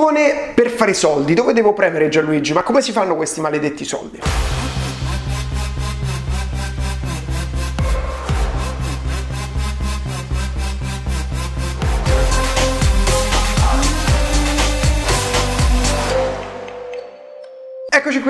bottone per fare soldi. Dove devo premere Gianluigi? Ma come si fanno questi maledetti soldi?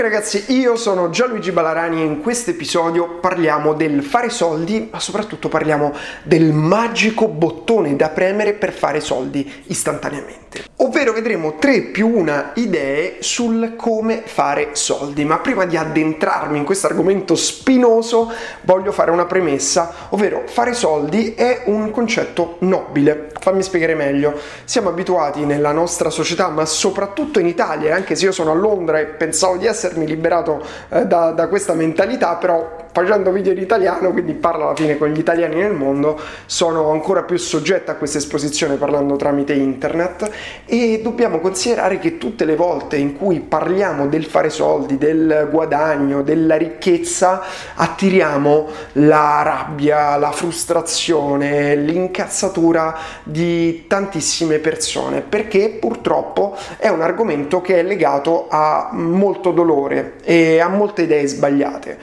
Qui ragazzi, io sono Gianluigi Balarani e in questo episodio parliamo del fare soldi, ma soprattutto parliamo del magico bottone da premere per fare soldi istantaneamente. Ovvero vedremo 3 più 1 idee sul come fare soldi, ma prima di addentrarmi in questo argomento spinoso voglio fare una premessa, ovvero fare soldi è un concetto nobile. Fammi spiegare meglio. Siamo abituati nella nostra società, ma soprattutto in Italia, anche se io sono a Londra e pensavo di essermi liberato eh, da, da questa mentalità, però facendo video in italiano, quindi parlo alla fine con gli italiani nel mondo, sono ancora più soggetto a questa esposizione parlando tramite internet e dobbiamo considerare che tutte le volte in cui parliamo del fare soldi, del guadagno, della ricchezza, attiriamo la rabbia, la frustrazione, l'incazzatura di tantissime persone, perché purtroppo è un argomento che è legato a molto dolore e a molte idee sbagliate.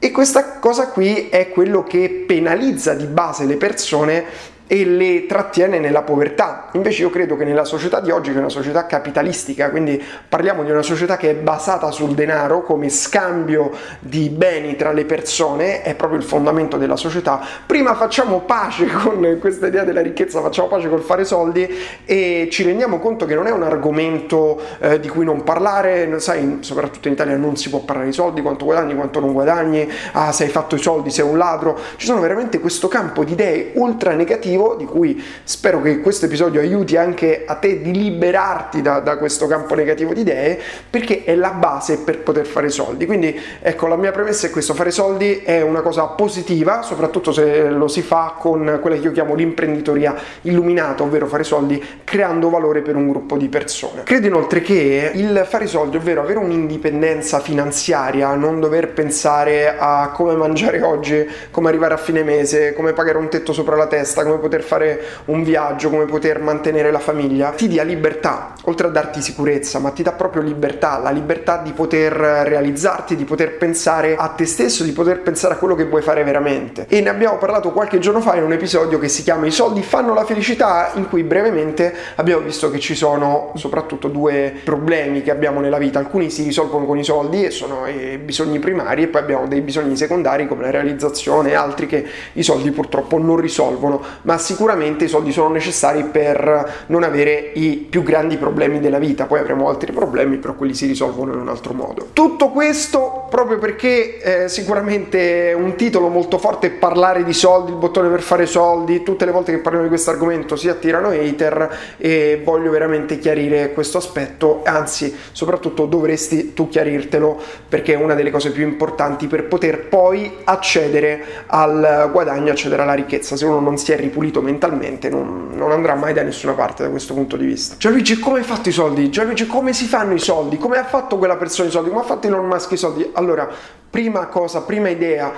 E questa cosa qui è quello che penalizza di base le persone e le trattiene nella povertà. Invece io credo che nella società di oggi, che è una società capitalistica, quindi parliamo di una società che è basata sul denaro come scambio di beni tra le persone, è proprio il fondamento della società. Prima facciamo pace con questa idea della ricchezza, facciamo pace col fare soldi e ci rendiamo conto che non è un argomento eh, di cui non parlare, sai, soprattutto in Italia non si può parlare di soldi, quanto guadagni, quanto non guadagni, ah, se hai fatto i soldi, sei un ladro. Ci sono veramente questo campo di idee ultra negative motivo di cui spero che questo episodio aiuti anche a te di liberarti da, da, questo campo negativo di idee perché è la base per poter fare soldi. Quindi ecco la mia premessa è questo fare soldi è una cosa positiva soprattutto se lo si fa con quella che io chiamo l'imprenditoria illuminata ovvero fare soldi creando valore per un gruppo di persone. Credo inoltre che il fare soldi ovvero avere un'indipendenza finanziaria non dover pensare a come mangiare oggi come arrivare a fine mese come pagare un tetto sopra la testa come poter fare un viaggio, come poter mantenere la famiglia, ti dia libertà, oltre a darti sicurezza, ma ti dà proprio libertà, la libertà di poter realizzarti, di poter pensare a te stesso, di poter pensare a quello che vuoi fare veramente. E ne abbiamo parlato qualche giorno fa in un episodio che si chiama I soldi fanno la felicità, in cui brevemente abbiamo visto che ci sono soprattutto due problemi che abbiamo nella vita. Alcuni si risolvono con i soldi e sono i bisogni primari e poi abbiamo dei bisogni secondari come la realizzazione e altri che i soldi purtroppo non risolvono, ma sicuramente i soldi sono necessari per non avere i più grandi problemi della vita, poi avremo altri problemi, però quelli si risolvono in un altro modo. Tutto questo proprio perché eh, sicuramente un titolo molto forte è parlare di soldi, il bottone per fare soldi, tutte le volte che parliamo di questo argomento si attirano hater e voglio veramente chiarire questo aspetto, anzi soprattutto dovresti tu chiarirtelo perché è una delle cose più importanti per poter poi accedere al guadagno, accedere alla ricchezza. Se uno non si è ripulito pulito mentalmente non, non, andrà mai da nessuna parte da questo punto di vista. Gianluigi, come hai fatto i soldi? Gianluigi, come si fanno i soldi? Come ha fatto quella persona i soldi? Come ha fatto Elon Musk i soldi? Allora, prima cosa, prima idea,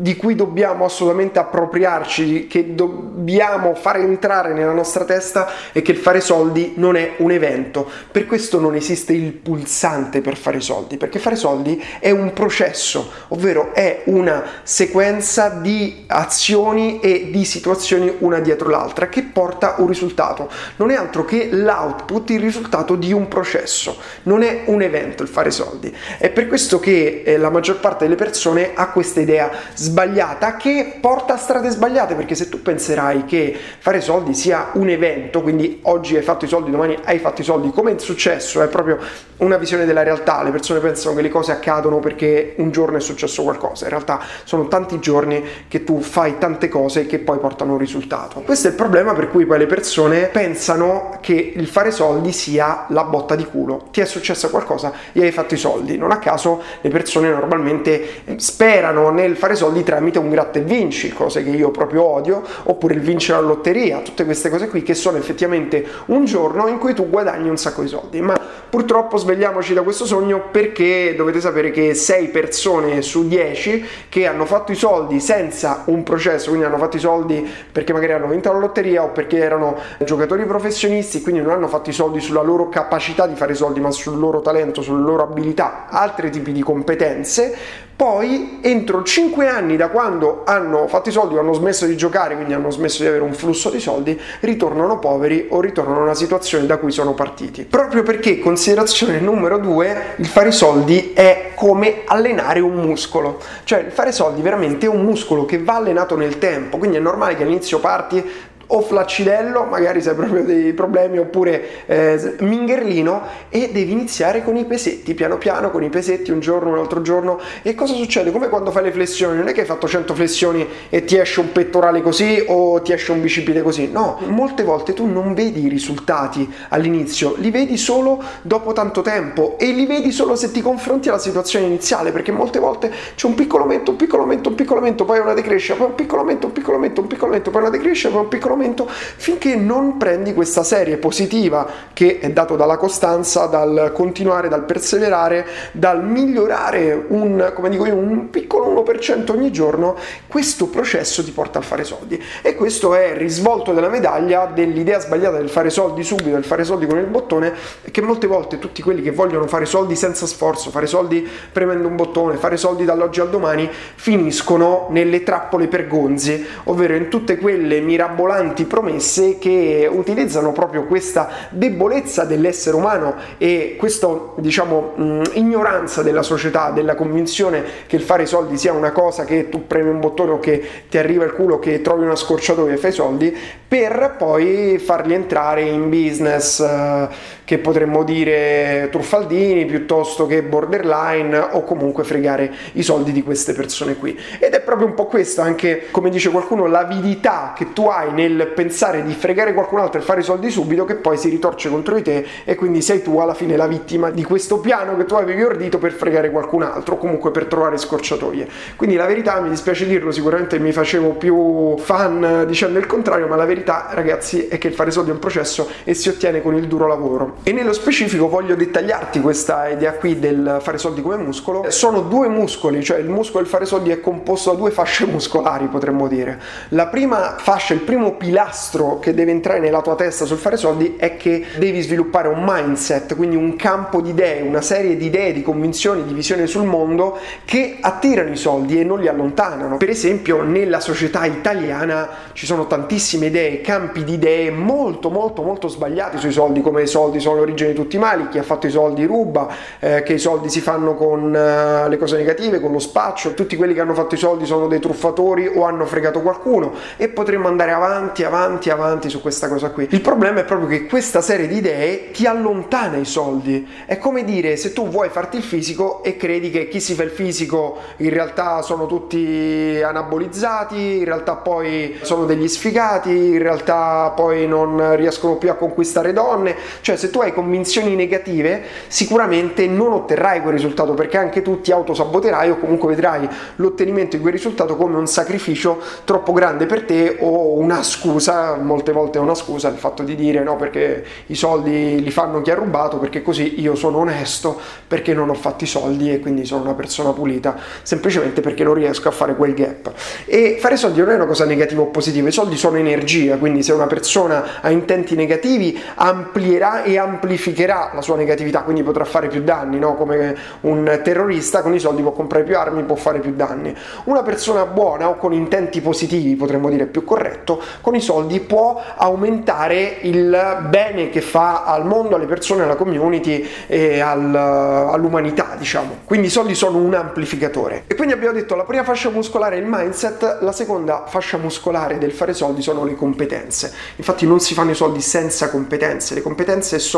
di cui dobbiamo assolutamente appropriarci, che dobbiamo fare entrare nella nostra testa è che il fare soldi non è un evento. Per questo non esiste il pulsante per fare soldi, perché fare soldi è un processo, ovvero è una sequenza di azioni e di situazioni una dietro l'altra che porta un risultato. Non è altro che l'output, il risultato di un processo. Non è un evento il fare soldi. È per questo che eh, la maggior parte delle persone ha questa idea sbagliata che porta a strade sbagliate perché se tu penserai che fare soldi sia un evento, quindi oggi hai fatto i soldi, domani hai fatto i soldi, come è successo, è proprio una visione della realtà, le persone pensano che le cose accadono perché un giorno è successo qualcosa, in realtà sono tanti giorni che tu fai tante cose che poi portano un risultato. Questo è il problema per cui poi le persone pensano che il fare soldi sia la botta di culo, ti è successo qualcosa e hai fatto i soldi, non a caso le persone normalmente sperano nel fare soldi soldi tramite un gratta e vinci, cose che io proprio odio, oppure il vincere la lotteria, tutte queste cose qui che sono effettivamente un giorno in cui tu guadagni un sacco di soldi. Ma Purtroppo svegliamoci da questo sogno perché dovete sapere che 6 persone su 10 che hanno fatto i soldi senza un processo, quindi hanno fatto i soldi perché magari hanno vinto la lotteria o perché erano giocatori professionisti, quindi non hanno fatto i soldi sulla loro capacità di fare soldi, ma sul loro talento, sulle loro abilità, altri tipi di competenze, poi entro 5 anni da quando hanno fatto i soldi o hanno smesso di giocare, quindi hanno smesso di avere un flusso di soldi, ritornano poveri o ritornano a una situazione da cui sono partiti. Proprio perché, considerazione numero 2, il fare i soldi è come allenare un muscolo. Cioè il fare soldi veramente è un muscolo che va allenato nel tempo, quindi è normale che all'inizio parti o flaccidello, magari se hai proprio dei problemi, oppure eh, mingherlino e devi iniziare con i pesetti, piano piano con i pesetti, un giorno, un altro giorno. E cosa succede? Come quando fai le flessioni, non è che hai fatto 100 flessioni e ti esce un pettorale così o ti esce un bicipite così, no, molte volte tu non vedi i risultati all'inizio, li vedi solo dopo tanto tempo e li vedi solo se ti confronti alla situazione iniziale, perché molte volte c'è un piccolo aumento, un piccolo aumento, un piccolo aumento, poi una decrescita, poi un piccolo aumento, un piccolo aumento, un piccolo aumento, poi una decrescita, poi un piccolo momento finché non prendi questa serie positiva che è dato dalla costanza, dal continuare, dal perseverare, dal migliorare un, come dico io, un piccolo 1% ogni giorno, questo processo ti porta a fare soldi. E questo è il risvolto della medaglia dell'idea sbagliata del fare soldi subito, del fare soldi con il bottone, che molte volte tutti quelli che vogliono fare soldi senza sforzo, fare soldi premendo un bottone, fare soldi dall'oggi al domani, finiscono nelle trappole per gonzi, ovvero in tutte quelle mirabolanti promesse promesse che utilizzano proprio questa debolezza dell'essere umano e questa diciamo ignoranza della società, della convinzione che il fare i soldi sia una cosa che tu premi un bottone o che ti arriva il culo, che trovi una scorciatoia e fai soldi, per poi farli entrare in business eh, che potremmo dire truffaldini piuttosto che borderline o comunque fregare i soldi di queste persone qui. Ed è proprio un po' questo anche, come dice qualcuno, l'avidità che tu hai nel pensare di fregare qualcun altro e fare i soldi subito che poi si ritorce contro di te e quindi sei tu alla fine la vittima di questo piano che tu avevi ordito per fregare qualcun altro o comunque per trovare scorciatoie. Quindi la verità, mi dispiace dirlo, sicuramente mi facevo più fan dicendo il contrario, ma la verità ragazzi è che il fare soldi è un processo e si ottiene con il duro lavoro. E nello specifico voglio dettagliarti questa idea qui del fare soldi come muscolo. Sono due muscoli, cioè il muscolo del fare soldi è composto da due fasce muscolari, potremmo dire. La prima fascia, il primo pilastro che deve entrare nella tua testa sul fare soldi è che devi sviluppare un mindset, quindi un campo di idee, una serie di idee, di convinzioni, di visione sul mondo che attirano i soldi e non li allontanano. Per esempio, nella società italiana ci sono tantissime idee, campi di idee molto molto molto sbagliati sui soldi, come i soldi sono l'origine di tutti i mali, chi ha fatto i soldi ruba, eh, che i soldi si fanno con uh, le cose negative, con lo spaccio, tutti quelli che hanno fatto i soldi sono dei truffatori o hanno fregato qualcuno e potremmo andare avanti avanti avanti su questa cosa qui. Il problema è proprio che questa serie di idee ti allontana i soldi. È come dire se tu vuoi farti il fisico e credi che chi si fa il fisico in realtà sono tutti anabolizzati, in realtà poi sono degli sfigati, in realtà poi non riescono più a conquistare donne. Cioè se tu hai convinzioni negative sicuramente non otterrai quel risultato perché anche tu ti autosaboterai o comunque vedrai l'ottenimento di quel risultato come un sacrificio troppo grande per te o una scusa molte volte è una scusa il fatto di dire no perché i soldi li fanno chi ha rubato perché così io sono onesto perché non ho fatto i soldi e quindi sono una persona pulita semplicemente perché non riesco a fare quel gap. E fare soldi non è una cosa negativa o positiva i soldi sono energia quindi se una persona ha intenti negativi amplierà e amplificherà la sua negatività quindi potrà fare più danni no? come un terrorista con i soldi può comprare più armi può fare più danni una persona buona o con intenti positivi potremmo dire più corretto con i soldi può aumentare il bene che fa al mondo, alle persone, alla community e al, all'umanità, diciamo. Quindi i soldi sono un amplificatore. E quindi abbiamo detto la prima fascia muscolare è il mindset, la seconda fascia muscolare del fare soldi sono le competenze. Infatti non si fanno i soldi senza competenze, le competenze sono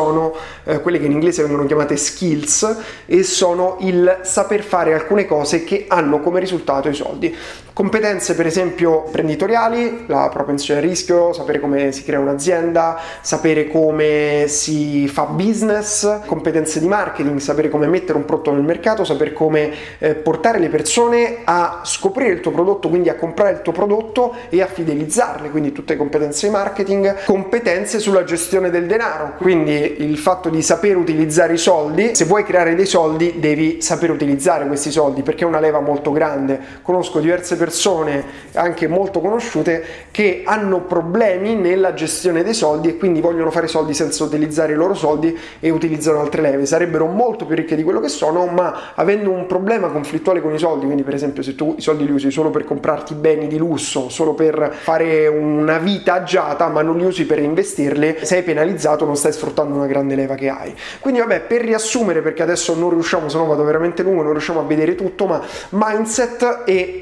eh, quelle che in inglese vengono chiamate skills e sono il saper fare alcune cose che hanno come risultato i soldi. Competenze per esempio imprenditoriali, la propensione a rischio, sapere come si crea un'azienda, sapere come si fa business, competenze di marketing, sapere come mettere un prodotto nel mercato, sapere come eh, portare le persone a scoprire il tuo prodotto, quindi a comprare il tuo prodotto e a fidelizzarle, quindi tutte competenze di marketing, competenze sulla gestione del denaro, quindi il fatto di sapere utilizzare i soldi, se vuoi creare dei soldi devi sapere utilizzare questi soldi perché è una leva molto grande. Conosco diverse persone, anche molto conosciute, che hanno problemi nella gestione dei soldi e quindi vogliono fare soldi senza utilizzare i loro soldi e utilizzano altre leve. Sarebbero molto più ricche di quello che sono, ma avendo un problema conflittuale con i soldi, quindi per esempio se tu i soldi li usi solo per comprarti beni di lusso, solo per fare una vita agiata, ma non li usi per investirli, sei penalizzato, non stai sfruttando una grande leva che hai. Quindi vabbè, per riassumere, perché adesso non riusciamo, se no vado veramente lungo, non riusciamo a vedere tutto, ma mindset e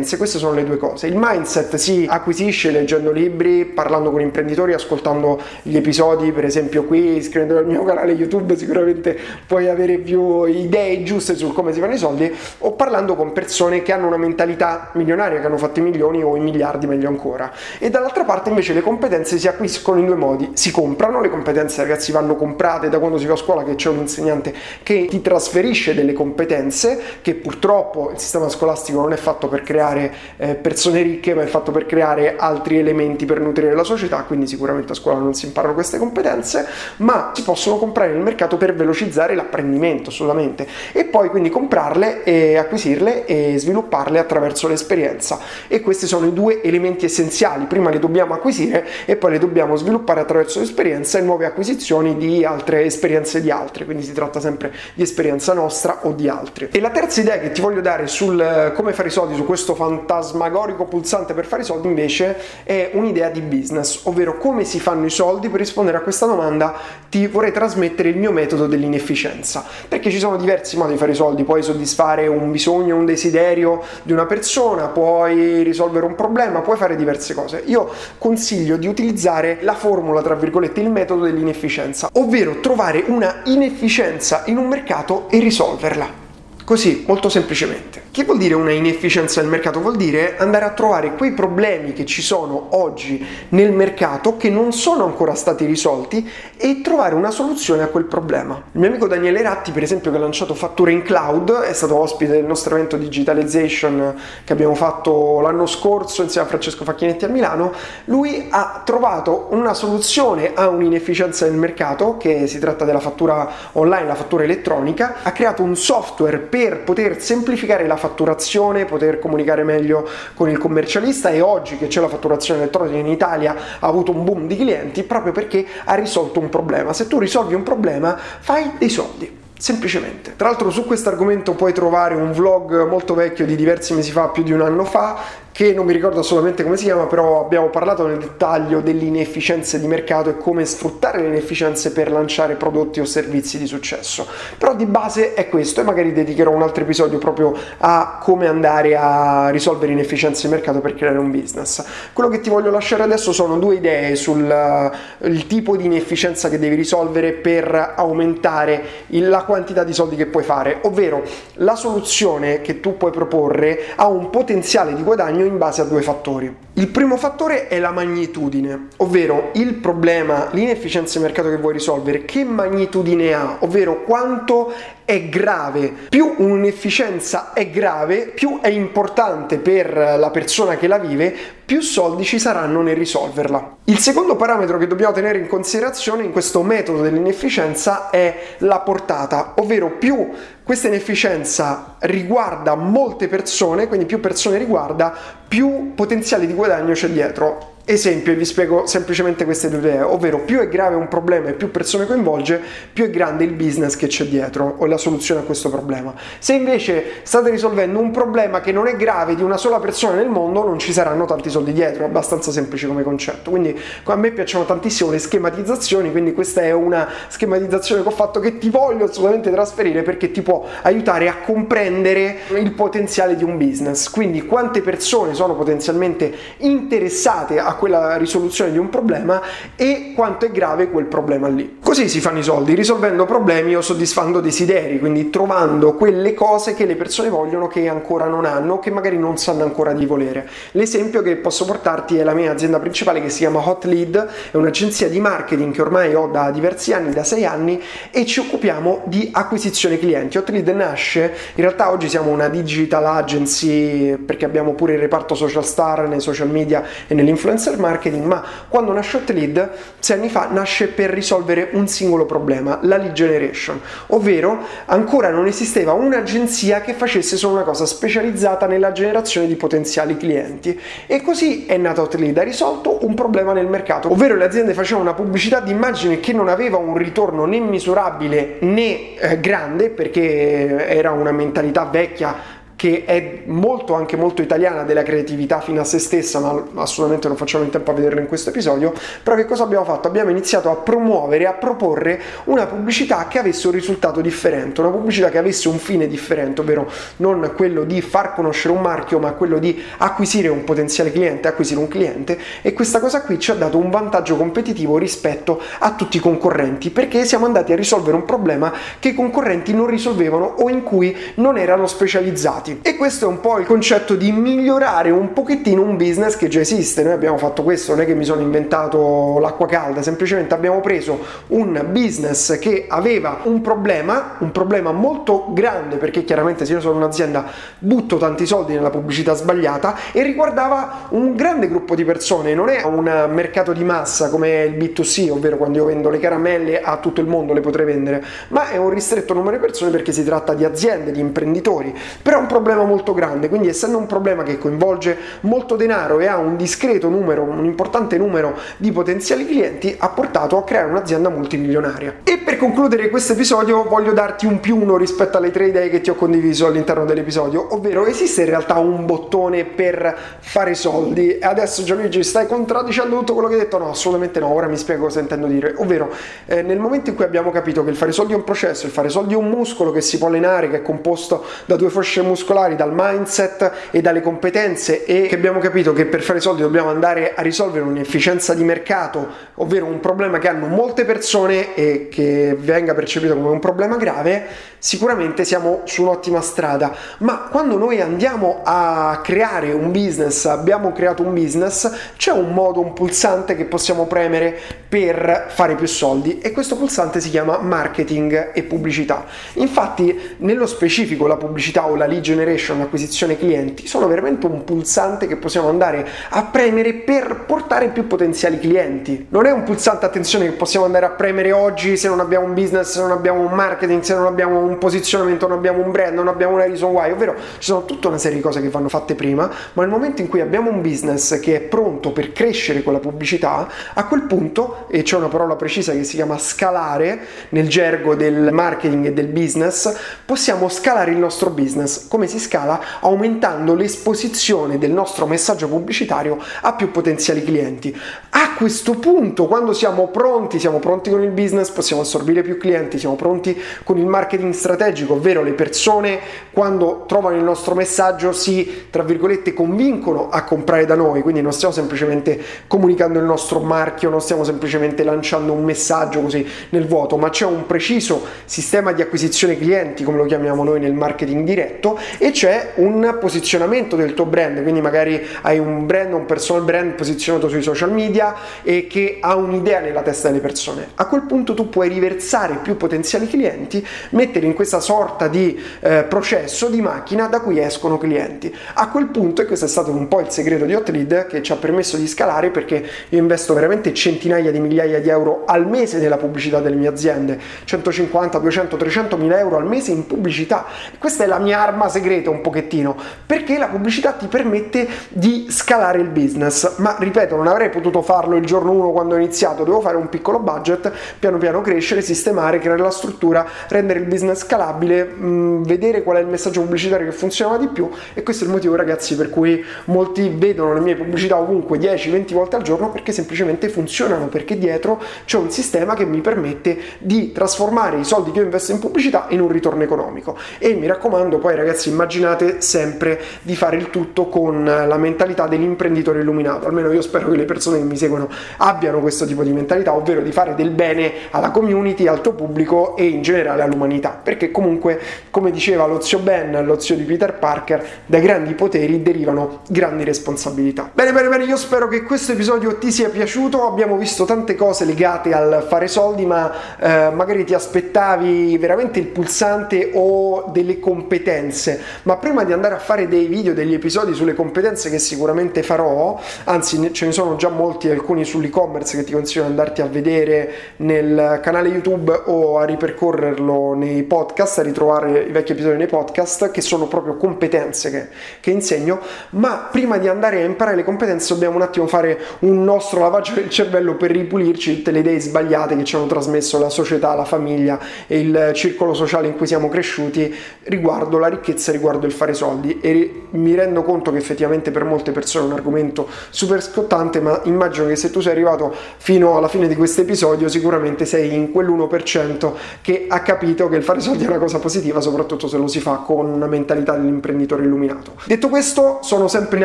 competenze, queste sono le due cose. Il mindset si acquisisce leggendo libri, parlando con imprenditori, ascoltando gli episodi, per esempio qui, iscrivendoti al mio canale YouTube, sicuramente puoi avere più idee giuste su come si fanno i soldi, o parlando con persone che hanno una mentalità milionaria, che hanno fatto i milioni o i miliardi meglio ancora. E dall'altra parte invece le competenze si acquisiscono in due modi, si comprano, le competenze ragazzi vanno comprate da quando si va a scuola che c'è un insegnante che ti trasferisce delle competenze che purtroppo il sistema scolastico non è fatto per creare eh, persone ricche, ma è fatto per creare altri elementi per nutrire la società, quindi sicuramente a scuola non si imparano queste competenze, ma si possono comprare nel mercato per velocizzare l'apprendimento assolutamente. E poi quindi comprarle e acquisirle e svilupparle attraverso l'esperienza. E questi sono i due elementi essenziali, prima le dobbiamo acquisire e poi le dobbiamo sviluppare attraverso l'esperienza e nuove acquisizioni di altre esperienze di altri, quindi si tratta sempre di esperienza nostra o di altri. E la terza idea che ti voglio dare sul eh, come fare i soldi, su questo fantasmagorico pulsante per fare i soldi invece è un'idea di business, ovvero come si fanno i soldi. Per rispondere a questa domanda ti vorrei trasmettere il mio metodo dell'inefficienza, perché ci sono diversi modi di fare i soldi, puoi soddisfare un bisogno, un desiderio di una persona, puoi risolvere un problema, puoi fare diverse cose. Io consiglio di utilizzare la formula, tra virgolette, il metodo dell'inefficienza, ovvero trovare una inefficienza in un mercato e risolverla. Così, molto semplicemente. Che vuol dire una inefficienza del mercato? Vuol dire andare a trovare quei problemi che ci sono oggi nel mercato che non sono ancora stati risolti e trovare una soluzione a quel problema. Il mio amico Daniele Ratti, per esempio, che ha lanciato Fatture in Cloud, è stato ospite del nostro evento Digitalization che abbiamo fatto l'anno scorso insieme a Francesco Facchinetti a Milano. Lui ha trovato una soluzione a un'inefficienza del mercato, che si tratta della fattura online, la fattura elettronica, ha creato un software per poter semplificare la fatturazione, poter comunicare meglio con il commercialista e oggi che c'è la fatturazione elettronica in Italia ha avuto un boom di clienti proprio perché ha risolto un problema. Se tu risolvi un problema fai dei soldi. Semplicemente. Tra l'altro su questo argomento puoi trovare un vlog molto vecchio di diversi mesi fa, più di un anno fa, che non mi ricordo assolutamente come si chiama, però abbiamo parlato nel dettaglio delle inefficienze di mercato e come sfruttare le inefficienze per lanciare prodotti o servizi di successo. Però di base è questo e magari dedicherò un altro episodio proprio a come andare a risolvere inefficienze di mercato per creare un business. Quello che ti voglio lasciare adesso sono due idee sul uh, tipo di inefficienza che devi risolvere per aumentare il, la quantità di soldi che puoi fare, ovvero la soluzione che tu puoi proporre ha un potenziale di guadagno in base a due fattori. Il primo fattore è la magnitudine, ovvero il problema, l'inefficienza di mercato che vuoi risolvere, che magnitudine ha, ovvero quanto è grave. Più un'inefficienza è grave, più è importante per la persona che la vive, più soldi ci saranno nel risolverla. Il secondo parametro che dobbiamo tenere in considerazione in questo metodo dell'inefficienza è la portata, ovvero più questa inefficienza riguarda molte persone, quindi più persone riguarda, più potenziale di guadagno c'è dietro. Esempio, e vi spiego semplicemente queste due idee, ovvero più è grave un problema e più persone coinvolge, più è grande il business che c'è dietro o la soluzione a questo problema. Se invece state risolvendo un problema che non è grave di una sola persona nel mondo, non ci saranno tanti soldi dietro, è abbastanza semplice come concetto. Quindi a me piacciono tantissimo le schematizzazioni, quindi questa è una schematizzazione che ho fatto che ti voglio assolutamente trasferire perché ti può aiutare a comprendere il potenziale di un business. Quindi quante persone sono potenzialmente interessate a a quella risoluzione di un problema e quanto è grave quel problema lì. Così si fanno i soldi, risolvendo problemi o soddisfando desideri, quindi trovando quelle cose che le persone vogliono che ancora non hanno, che magari non sanno ancora di volere. L'esempio che posso portarti è la mia azienda principale che si chiama Hot Lead, è un'agenzia di marketing che ormai ho da diversi anni, da sei anni, e ci occupiamo di acquisizione clienti. Hot Lead nasce, in realtà oggi siamo una digital agency perché abbiamo pure il reparto social star nei social media e nell'influencer marketing, ma quando nasce Hot Lead, sei anni fa, nasce per risolvere un singolo problema, la lead generation, ovvero ancora non esisteva un'agenzia che facesse solo una cosa specializzata nella generazione di potenziali clienti. E così è nata Hot Lead, ha risolto un problema nel mercato, ovvero le aziende facevano una pubblicità di immagine che non aveva un ritorno né misurabile né eh, grande perché era una mentalità vecchia che è molto anche molto italiana della creatività fino a se stessa, ma assolutamente non facciamo in tempo a vederlo in questo episodio, però che cosa abbiamo fatto? Abbiamo iniziato a promuovere, a proporre una pubblicità che avesse un risultato differente, una pubblicità che avesse un fine differente, ovvero non quello di far conoscere un marchio, ma quello di acquisire un potenziale cliente, acquisire un cliente e questa cosa qui ci ha dato un vantaggio competitivo rispetto a tutti i concorrenti, perché siamo andati a risolvere un problema che i concorrenti non risolvevano o in cui non erano specializzati avanti. E questo è un po' il concetto di migliorare un pochettino un business che già esiste. Noi abbiamo fatto questo, non è che mi sono inventato l'acqua calda, semplicemente abbiamo preso un business che aveva un problema, un problema molto grande, perché chiaramente se io sono un'azienda butto tanti soldi nella pubblicità sbagliata e riguardava un grande gruppo di persone, non è un mercato di massa come il B2C, ovvero quando io vendo le caramelle a tutto il mondo le potrei vendere, ma è un ristretto numero di persone perché si tratta di aziende, di imprenditori, però è un problema problema molto grande, quindi essendo un problema che coinvolge molto denaro e ha un discreto numero, un importante numero di potenziali clienti, ha portato a creare un'azienda multimilionaria. E per concludere questo episodio voglio darti un più uno rispetto alle tre idee che ti ho condiviso all'interno dell'episodio, ovvero esiste in realtà un bottone per fare soldi e adesso Gianluigi stai contraddicendo tutto quello che hai detto? No, assolutamente no, ora mi spiego cosa intendo dire, ovvero eh, nel momento in cui abbiamo capito che il fare soldi è un processo, il fare soldi è un muscolo che si può allenare, che è composto da due fasce muscolari, muscolari, dal mindset e dalle competenze e che abbiamo capito che per fare soldi dobbiamo andare a risolvere un'efficienza di mercato, ovvero un problema che hanno molte persone e che venga percepito come un problema grave, sicuramente siamo su un'ottima strada. Ma quando noi andiamo a creare un business, abbiamo creato un business, c'è un modo, un pulsante che possiamo premere per fare più soldi e questo pulsante si chiama marketing e pubblicità. Infatti, nello specifico la pubblicità o la lead generation, l'acquisizione clienti, sono veramente un pulsante che possiamo andare a premere per portare più potenziali clienti. Non è un pulsante, attenzione, che possiamo andare a premere oggi se non abbiamo un business, se non abbiamo un marketing, se non abbiamo un posizionamento, non abbiamo un brand, non abbiamo una reason why, ovvero ci sono tutta una serie di cose che vanno fatte prima, ma nel momento in cui abbiamo un business che è pronto per crescere con la pubblicità, a quel punto, e c'è una parola precisa che si chiama scalare nel gergo del marketing e del business, possiamo scalare il nostro business. Come si scala? Aumentando l'esposizione del nostro messaggio pubblicitario a più potenziali clienti. A questo punto, quando siamo pronti, siamo pronti con il business, possiamo assorbire più clienti, siamo pronti con il marketing strategico, ovvero le persone quando trovano il nostro messaggio si, tra virgolette, convincono a comprare da noi, quindi non stiamo semplicemente comunicando il nostro marchio, non stiamo semplicemente lanciando un messaggio così nel vuoto, ma c'è un preciso sistema di acquisizione clienti, come lo chiamiamo noi nel marketing diretto, e c'è un posizionamento del tuo brand, quindi magari hai un brand, un personal brand posizionato sui social media e che ha un'idea nella testa delle persone. A quel punto tu puoi riversare più potenziali clienti, mettere in questa sorta di eh, processo di macchina da cui escono clienti. A quel punto, e questo è stato un po' il segreto di Hotlead che ci ha permesso di scalare perché io investo veramente centinaia di migliaia di euro al mese nella pubblicità delle mie aziende, 150, 200, 300 mila euro al mese in pubblicità. Questa è la mia arma segreta segreta un pochettino, perché la pubblicità ti permette di scalare il business, ma ripeto, non avrei potuto farlo il giorno 1 quando ho iniziato, devo fare un piccolo budget, piano piano crescere, sistemare, creare la struttura, rendere il business scalabile, mh, mm, vedere qual è il messaggio pubblicitario che funzionava di più. E questo è il motivo ragazzi per cui molti vedono le mie pubblicità ovunque 10-20 volte al giorno perché semplicemente funzionano, perché dietro c'è un sistema che mi permette di trasformare i soldi che io investo in pubblicità in un ritorno economico. E mi raccomando poi ragazzi immaginate sempre di fare il tutto con la mentalità dell'imprenditore illuminato, almeno io spero che le persone che mi seguono abbiano questo tipo di mentalità, ovvero di fare del bene alla community, al tuo pubblico e in generale all'umanità, perché comunque, come diceva lo zio Ben, lo zio di Peter Parker, dai grandi poteri derivano grandi responsabilità. Bene, bene, bene, io spero che questo episodio ti sia piaciuto, abbiamo visto tante cose legate al fare soldi, ma eh, magari ti aspettavi veramente il pulsante o delle competenze, ma prima di andare a fare dei video, degli episodi sulle competenze che sicuramente farò, anzi ce ne sono già molti, alcuni sull'e-commerce che ti consiglio di andarti a vedere nel canale YouTube o a ripercorrerlo nei podcast, a ritrovare i vecchi episodi nei podcast, che sono proprio competenze che, che insegno, ma prima di andare a imparare le competenze dobbiamo un attimo fare un nostro lavaggio del cervello per ripulirci tutte le idee sbagliate che ci hanno trasmesso la società, la famiglia e il circolo sociale in cui siamo cresciuti riguardo la ricchezza, riguardo il fare soldi e mi rendo conto che effettivamente per molte persone è un argomento super scottante, ma immagino che se tu sei arrivato fino alla fine di questo episodio sicuramente sei in quell'1% che ha capito che il fare soldi è una cosa positiva, soprattutto se lo si fa con una mentalità dell'imprenditore illuminato. Detto questo, sono sempre in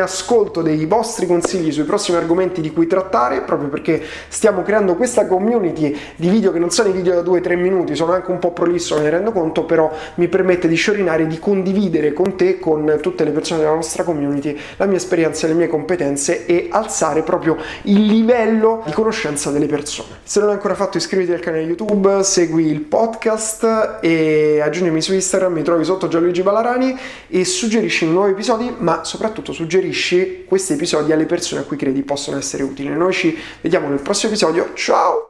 ascolto dei vostri consigli sui prossimi argomenti di cui trattare, proprio perché stiamo creando questa community di video che non sono i video da 2-3 minuti, sono anche un po' prolisso, me ne rendo conto, però mi permette di sciorinare, di condividere con te, con tutte le persone della nostra community, la mia esperienza, le mie competenze e alzare proprio il livello di conoscenza delle persone. Se non hai ancora fatto iscriviti al canale YouTube, segui il podcast e aggiungimi su Instagram, mi trovi sotto Gianluigi Balarani e suggerisci nuovi episodi, ma soprattutto suggerisci questi episodi alle persone a cui credi possono essere utili. Noi ci vediamo nel prossimo episodio, ciao!